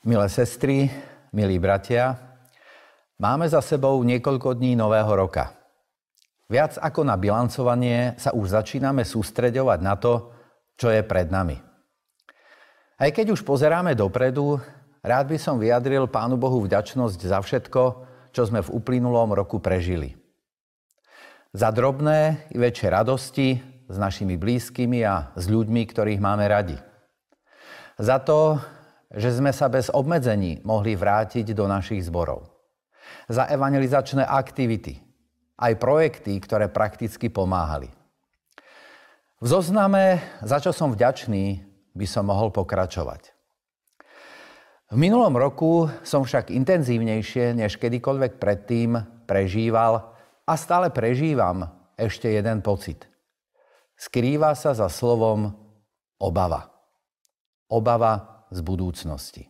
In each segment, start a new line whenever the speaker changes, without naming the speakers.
Milé sestry, milí bratia, máme za sebou niekoľko dní nového roka. Viac ako na bilancovanie sa už začíname sústreďovať na to, čo je pred nami. Aj keď už pozeráme dopredu, rád by som vyjadril Pánu Bohu vďačnosť za všetko, čo sme v uplynulom roku prežili. Za drobné i väčšie radosti s našimi blízkymi a s ľuďmi, ktorých máme radi. Za to, že sme sa bez obmedzení mohli vrátiť do našich zborov. Za evangelizačné aktivity, aj projekty, ktoré prakticky pomáhali. V zozname, za čo som vďačný, by som mohol pokračovať. V minulom roku som však intenzívnejšie než kedykoľvek predtým prežíval a stále prežívam ešte jeden pocit. Skrýva sa za slovom obava. Obava z budúcnosti.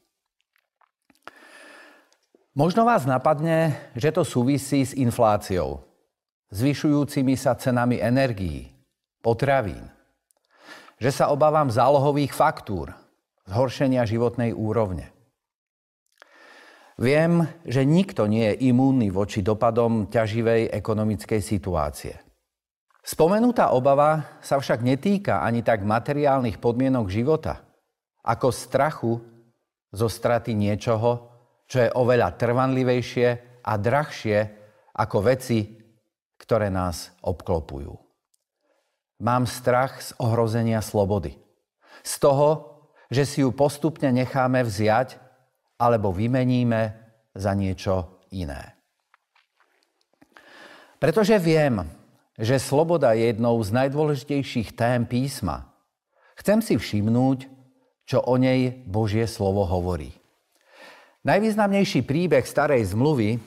Možno vás napadne, že to súvisí s infláciou, zvyšujúcimi sa cenami energií, potravín, že sa obávam zálohových faktúr, zhoršenia životnej úrovne. Viem, že nikto nie je imúnny voči dopadom ťaživej ekonomickej situácie. Spomenutá obava sa však netýka ani tak materiálnych podmienok života – ako strachu zo straty niečoho, čo je oveľa trvanlivejšie a drahšie ako veci, ktoré nás obklopujú. Mám strach z ohrozenia slobody. Z toho, že si ju postupne necháme vziať alebo vymeníme za niečo iné. Pretože viem, že sloboda je jednou z najdôležitejších tém písma, chcem si všimnúť, čo o nej Božie slovo hovorí. Najvýznamnejší príbeh starej zmluvy,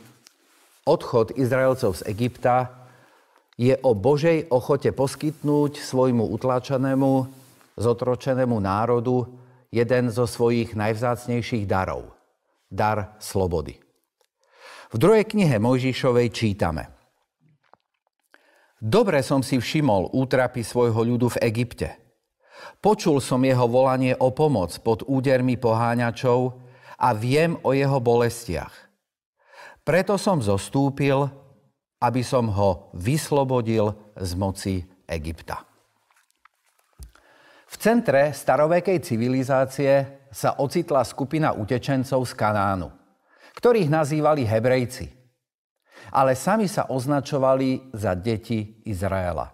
odchod Izraelcov z Egypta, je o Božej ochote poskytnúť svojmu utlačenému, zotročenému národu jeden zo svojich najvzácnejších darov. Dar slobody. V druhej knihe Mojžišovej čítame. Dobre som si všimol útrapy svojho ľudu v Egypte – Počul som jeho volanie o pomoc pod údermi poháňačov a viem o jeho bolestiach. Preto som zostúpil, aby som ho vyslobodil z moci Egypta. V centre starovekej civilizácie sa ocitla skupina utečencov z Kanánu, ktorých nazývali Hebrejci, ale sami sa označovali za deti Izraela.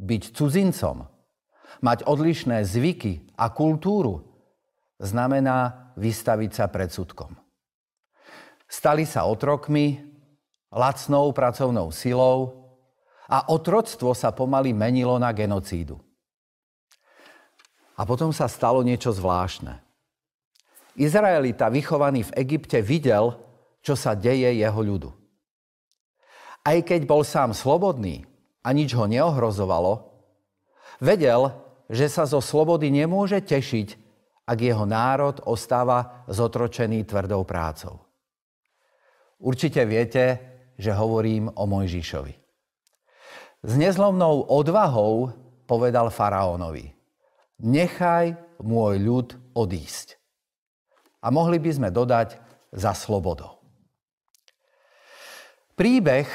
Byť cudzincom mať odlišné zvyky a kultúru znamená vystaviť sa predsudkom. Stali sa otrokmi, lacnou pracovnou silou a otroctvo sa pomaly menilo na genocídu. A potom sa stalo niečo zvláštne. Izraelita vychovaný v Egypte videl, čo sa deje jeho ľudu. Aj keď bol sám slobodný a nič ho neohrozovalo, Vedel, že sa zo slobody nemôže tešiť, ak jeho národ ostáva zotročený tvrdou prácou. Určite viete, že hovorím o Mojžišovi. S nezlomnou odvahou povedal faraónovi, nechaj môj ľud odísť. A mohli by sme dodať za slobodou. Príbeh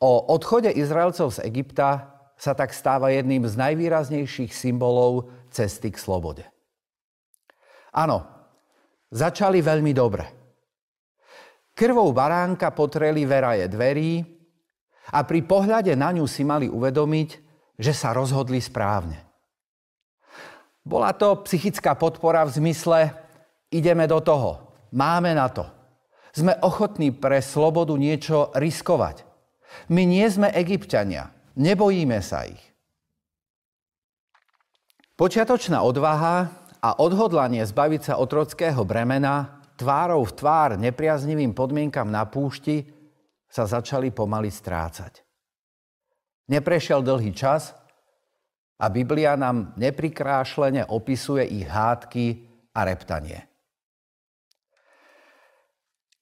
o odchode Izraelcov z Egypta sa tak stáva jedným z najvýraznejších symbolov cesty k slobode. Áno, začali veľmi dobre. Krvou baránka potreli veraje dverí a pri pohľade na ňu si mali uvedomiť, že sa rozhodli správne. Bola to psychická podpora v zmysle ideme do toho, máme na to. Sme ochotní pre slobodu niečo riskovať. My nie sme egyptiania, Nebojíme sa ich. Počiatočná odvaha a odhodlanie zbaviť sa otrockého bremena tvárou v tvár nepriaznivým podmienkam na púšti sa začali pomaly strácať. Neprešiel dlhý čas a Biblia nám neprikrášlene opisuje ich hádky a reptanie.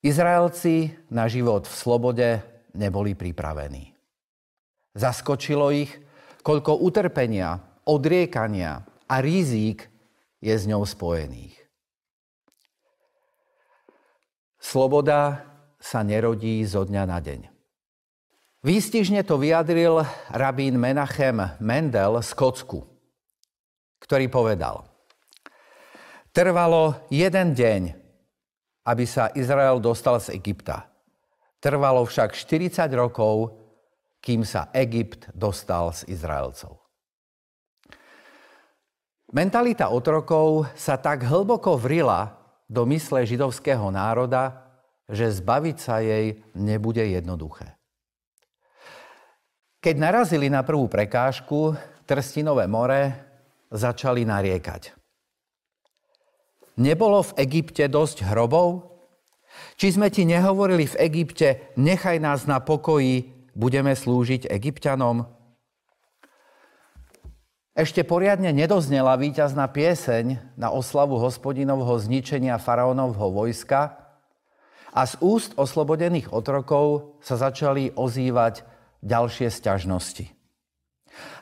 Izraelci na život v slobode neboli pripravení. Zaskočilo ich, koľko utrpenia, odriekania a rizík je s ňou spojených. sloboda sa nerodí zo dňa na deň. Výstižne to vyjadril rabín Menachem Mendel z Kocku, ktorý povedal Trvalo jeden deň, aby sa Izrael dostal z Egypta. Trvalo však 40 rokov, kým sa Egypt dostal z Izraelcov. Mentalita otrokov sa tak hlboko vrila do mysle židovského národa, že zbaviť sa jej nebude jednoduché. Keď narazili na prvú prekážku, Trstinové more začali nariekať. Nebolo v Egypte dosť hrobov? Či sme ti nehovorili v Egypte, nechaj nás na pokoji, budeme slúžiť egyptianom? Ešte poriadne nedoznela víťazná pieseň na oslavu hospodinovho zničenia faraónovho vojska a z úst oslobodených otrokov sa začali ozývať ďalšie sťažnosti.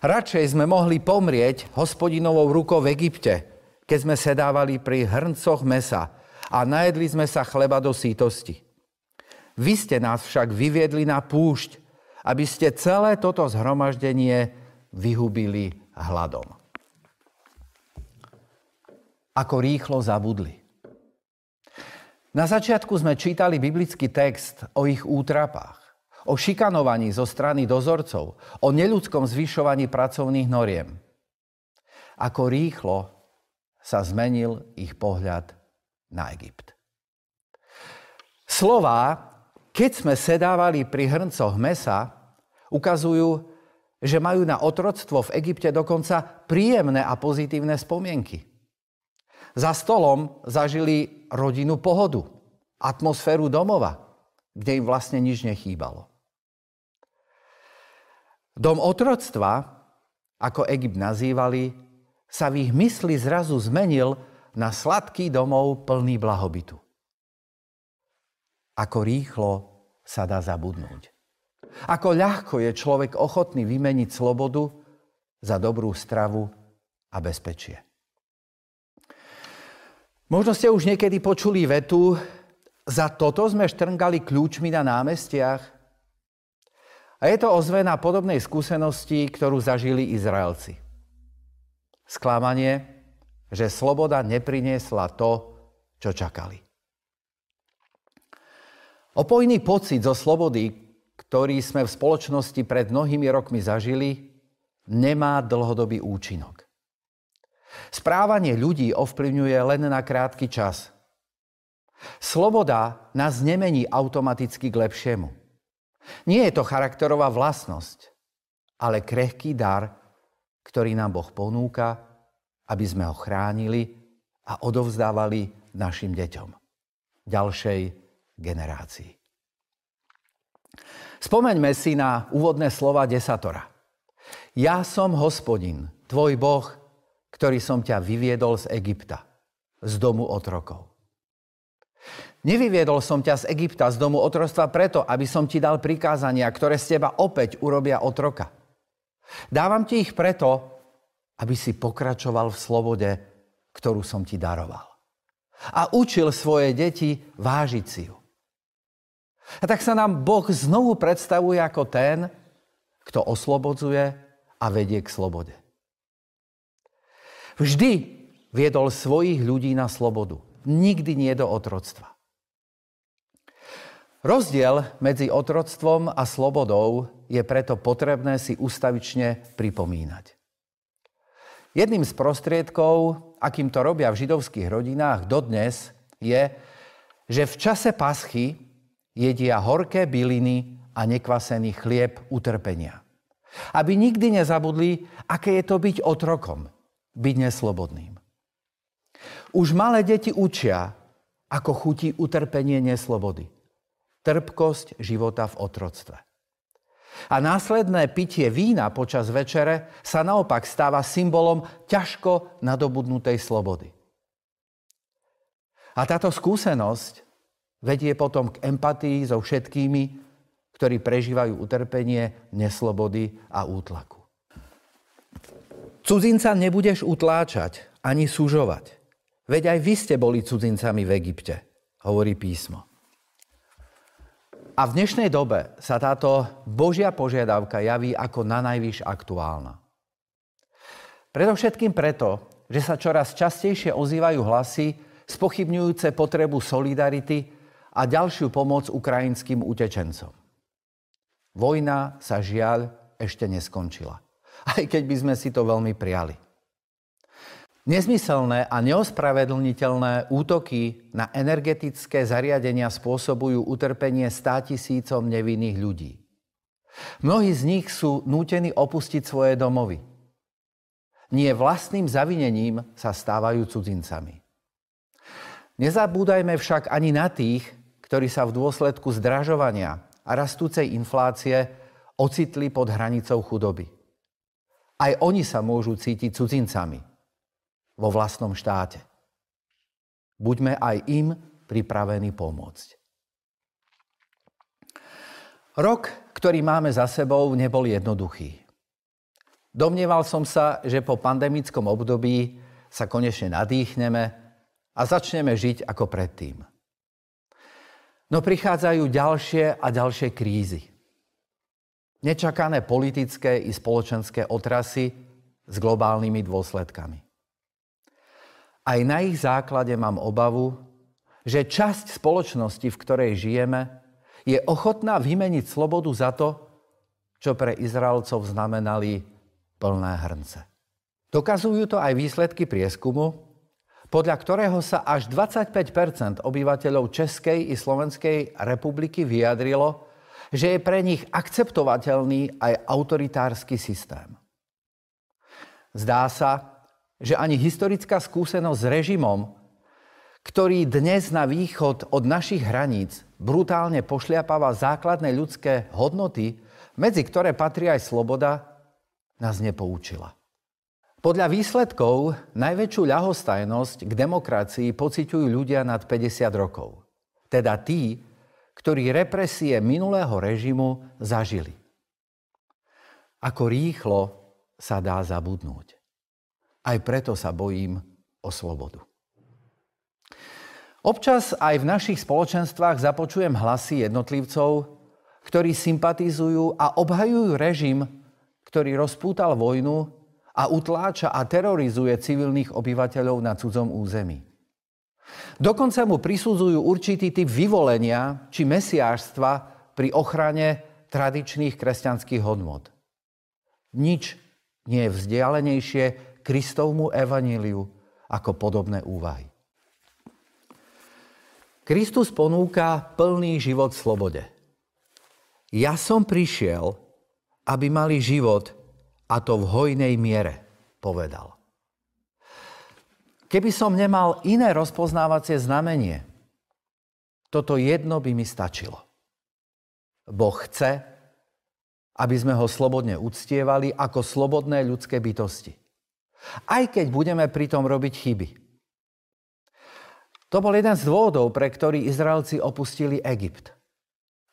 Radšej sme mohli pomrieť hospodinovou rukou v Egypte, keď sme sedávali pri hrncoch mesa a najedli sme sa chleba do sítosti. Vy ste nás však vyviedli na púšť, aby ste celé toto zhromaždenie vyhubili hladom. Ako rýchlo zabudli. Na začiatku sme čítali biblický text o ich útrapách o šikanovaní zo strany dozorcov, o neľudskom zvyšovaní pracovných noriem. Ako rýchlo sa zmenil ich pohľad na Egypt. Slová, keď sme sedávali pri hrncoch mesa, ukazujú, že majú na otroctvo v Egypte dokonca príjemné a pozitívne spomienky. Za stolom zažili rodinu pohodu, atmosféru domova, kde im vlastne nič nechýbalo. Dom otroctva, ako Egypt nazývali, sa v ich mysli zrazu zmenil na sladký domov plný blahobytu. Ako rýchlo sa dá zabudnúť. Ako ľahko je človek ochotný vymeniť slobodu za dobrú stravu a bezpečie. Možno ste už niekedy počuli vetu, za toto sme štrngali kľúčmi na námestiach, a je to ozvena podobnej skúsenosti, ktorú zažili Izraelci. Sklamanie, že sloboda nepriniesla to, čo čakali. Opojný pocit zo slobody, ktorý sme v spoločnosti pred mnohými rokmi zažili, nemá dlhodobý účinok. Správanie ľudí ovplyvňuje len na krátky čas. Sloboda nás nemení automaticky k lepšiemu. Nie je to charakterová vlastnosť, ale krehký dar, ktorý nám Boh ponúka, aby sme ho chránili a odovzdávali našim deťom, ďalšej generácii. Spomeňme si na úvodné slova desatora. Ja som hospodin, tvoj Boh, ktorý som ťa vyviedol z Egypta, z domu otrokov. Nevyviedol som ťa z Egypta, z domu otrostva preto, aby som ti dal prikázania, ktoré z teba opäť urobia otroka. Dávam ti ich preto, aby si pokračoval v slobode, ktorú som ti daroval. A učil svoje deti vážiť si ju. A tak sa nám Boh znovu predstavuje ako ten, kto oslobodzuje a vedie k slobode. Vždy viedol svojich ľudí na slobodu. Nikdy nie do otroctva. Rozdiel medzi otroctvom a slobodou je preto potrebné si ustavične pripomínať. Jedným z prostriedkov, akým to robia v židovských rodinách dodnes, je, že v čase paschy jedia horké byliny a nekvasený chlieb utrpenia. Aby nikdy nezabudli, aké je to byť otrokom, byť neslobodným. Už malé deti učia, ako chutí utrpenie neslobody trpkosť života v otroctve. A následné pitie vína počas večere sa naopak stáva symbolom ťažko nadobudnutej slobody. A táto skúsenosť vedie potom k empatii so všetkými, ktorí prežívajú utrpenie, neslobody a útlaku. Cudzinca nebudeš utláčať ani súžovať. Veď aj vy ste boli cudzincami v Egypte, hovorí písmo. A v dnešnej dobe sa táto Božia požiadavka javí ako na najvyš aktuálna. Predovšetkým preto, že sa čoraz častejšie ozývajú hlasy spochybňujúce potrebu solidarity a ďalšiu pomoc ukrajinským utečencom. Vojna sa žiaľ ešte neskončila. Aj keď by sme si to veľmi prijali. Nezmyselné a neospravedlniteľné útoky na energetické zariadenia spôsobujú utrpenie státisícom nevinných ľudí. Mnohí z nich sú nútení opustiť svoje domovy. Nie vlastným zavinením sa stávajú cudzincami. Nezabúdajme však ani na tých, ktorí sa v dôsledku zdražovania a rastúcej inflácie ocitli pod hranicou chudoby. Aj oni sa môžu cítiť cudzincami – vo vlastnom štáte. Buďme aj im pripravení pomôcť. Rok, ktorý máme za sebou, nebol jednoduchý. Domnieval som sa, že po pandemickom období sa konečne nadýchneme a začneme žiť ako predtým. No prichádzajú ďalšie a ďalšie krízy. Nečakané politické i spoločenské otrasy s globálnymi dôsledkami. Aj na ich základe mám obavu, že časť spoločnosti, v ktorej žijeme, je ochotná vymeniť slobodu za to, čo pre Izraelcov znamenali plné hrnce. Dokazujú to aj výsledky prieskumu, podľa ktorého sa až 25% obyvateľov Českej i Slovenskej republiky vyjadrilo, že je pre nich akceptovateľný aj autoritársky systém. Zdá sa, že ani historická skúsenosť s režimom, ktorý dnes na východ od našich hraníc brutálne pošliapáva základné ľudské hodnoty, medzi ktoré patrí aj sloboda, nás nepoučila. Podľa výsledkov najväčšiu ľahostajnosť k demokracii pociťujú ľudia nad 50 rokov. Teda tí, ktorí represie minulého režimu zažili. Ako rýchlo sa dá zabudnúť. Aj preto sa bojím o slobodu. Občas aj v našich spoločenstvách započujem hlasy jednotlivcov, ktorí sympatizujú a obhajujú režim, ktorý rozpútal vojnu a utláča a terorizuje civilných obyvateľov na cudzom území. Dokonca mu prisudzujú určitý typ vyvolenia či mesiášstva pri ochrane tradičných kresťanských hodnot. Nič nie je vzdialenejšie Kristovmu evaníliu ako podobné úvahy. Kristus ponúka plný život v slobode. Ja som prišiel, aby mali život a to v hojnej miere, povedal. Keby som nemal iné rozpoznávacie znamenie, toto jedno by mi stačilo. Boh chce, aby sme ho slobodne uctievali ako slobodné ľudské bytosti. Aj keď budeme pritom robiť chyby. To bol jeden z dôvodov, pre ktorý Izraelci opustili Egypt.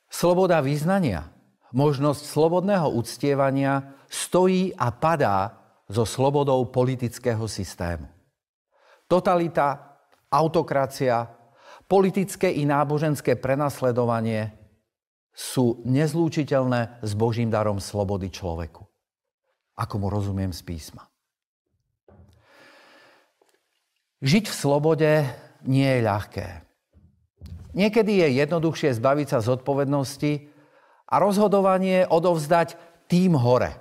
Sloboda význania, možnosť slobodného uctievania stojí a padá so slobodou politického systému. Totalita, autokracia, politické i náboženské prenasledovanie sú nezlúčiteľné s Božím darom slobody človeku. Ako mu rozumiem z písma. Žiť v slobode nie je ľahké. Niekedy je jednoduchšie zbaviť sa zodpovednosti a rozhodovanie odovzdať tým hore,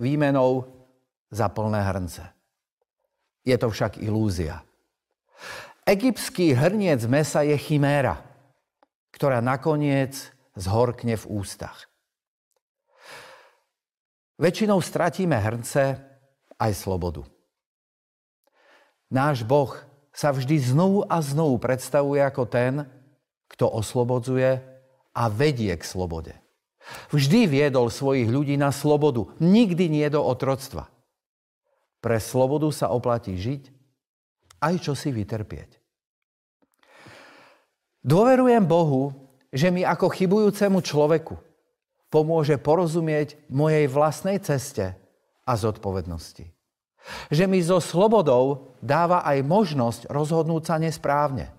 výmenou za plné hrnce. Je to však ilúzia. Egyptský hrniec mesa je chiméra, ktorá nakoniec zhorkne v ústach. Väčšinou stratíme hrnce aj slobodu. Náš Boh sa vždy znovu a znovu predstavuje ako ten, kto oslobodzuje a vedie k slobode. Vždy viedol svojich ľudí na slobodu, nikdy nie do otroctva. Pre slobodu sa oplatí žiť, aj čo si vytrpieť. Dôverujem Bohu, že mi ako chybujúcemu človeku pomôže porozumieť mojej vlastnej ceste a zodpovednosti. Že mi so slobodou dáva aj možnosť rozhodnúť sa nesprávne.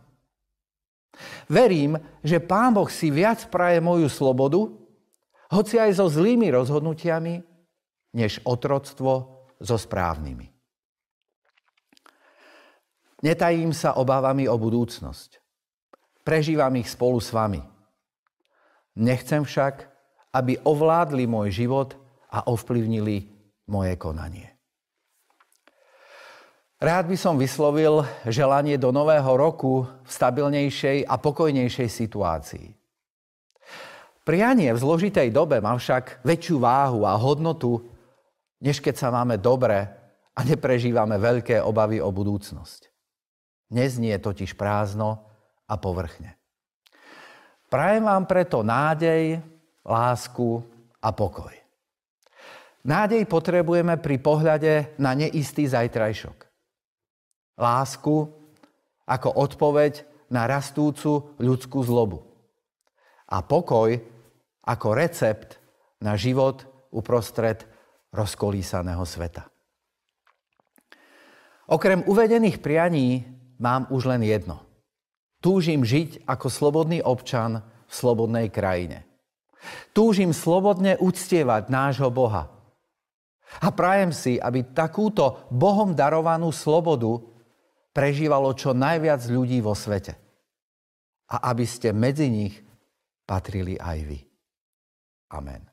Verím, že Pán Boh si viac praje moju slobodu, hoci aj so zlými rozhodnutiami, než otroctvo so správnymi. Netajím sa obávami o budúcnosť. Prežívam ich spolu s vami. Nechcem však, aby ovládli môj život a ovplyvnili moje konanie. Rád by som vyslovil želanie do nového roku v stabilnejšej a pokojnejšej situácii. Prianie v zložitej dobe má však väčšiu váhu a hodnotu, než keď sa máme dobre a neprežívame veľké obavy o budúcnosť. Neznie totiž prázdno a povrchne. Prajem vám preto nádej, lásku a pokoj. Nádej potrebujeme pri pohľade na neistý zajtrajšok lásku ako odpoveď na rastúcu ľudskú zlobu. A pokoj ako recept na život uprostred rozkolísaného sveta. Okrem uvedených prianí mám už len jedno. Túžim žiť ako slobodný občan v slobodnej krajine. Túžim slobodne uctievať nášho Boha. A prajem si, aby takúto Bohom darovanú slobodu prežívalo čo najviac ľudí vo svete. A aby ste medzi nich patrili aj vy. Amen.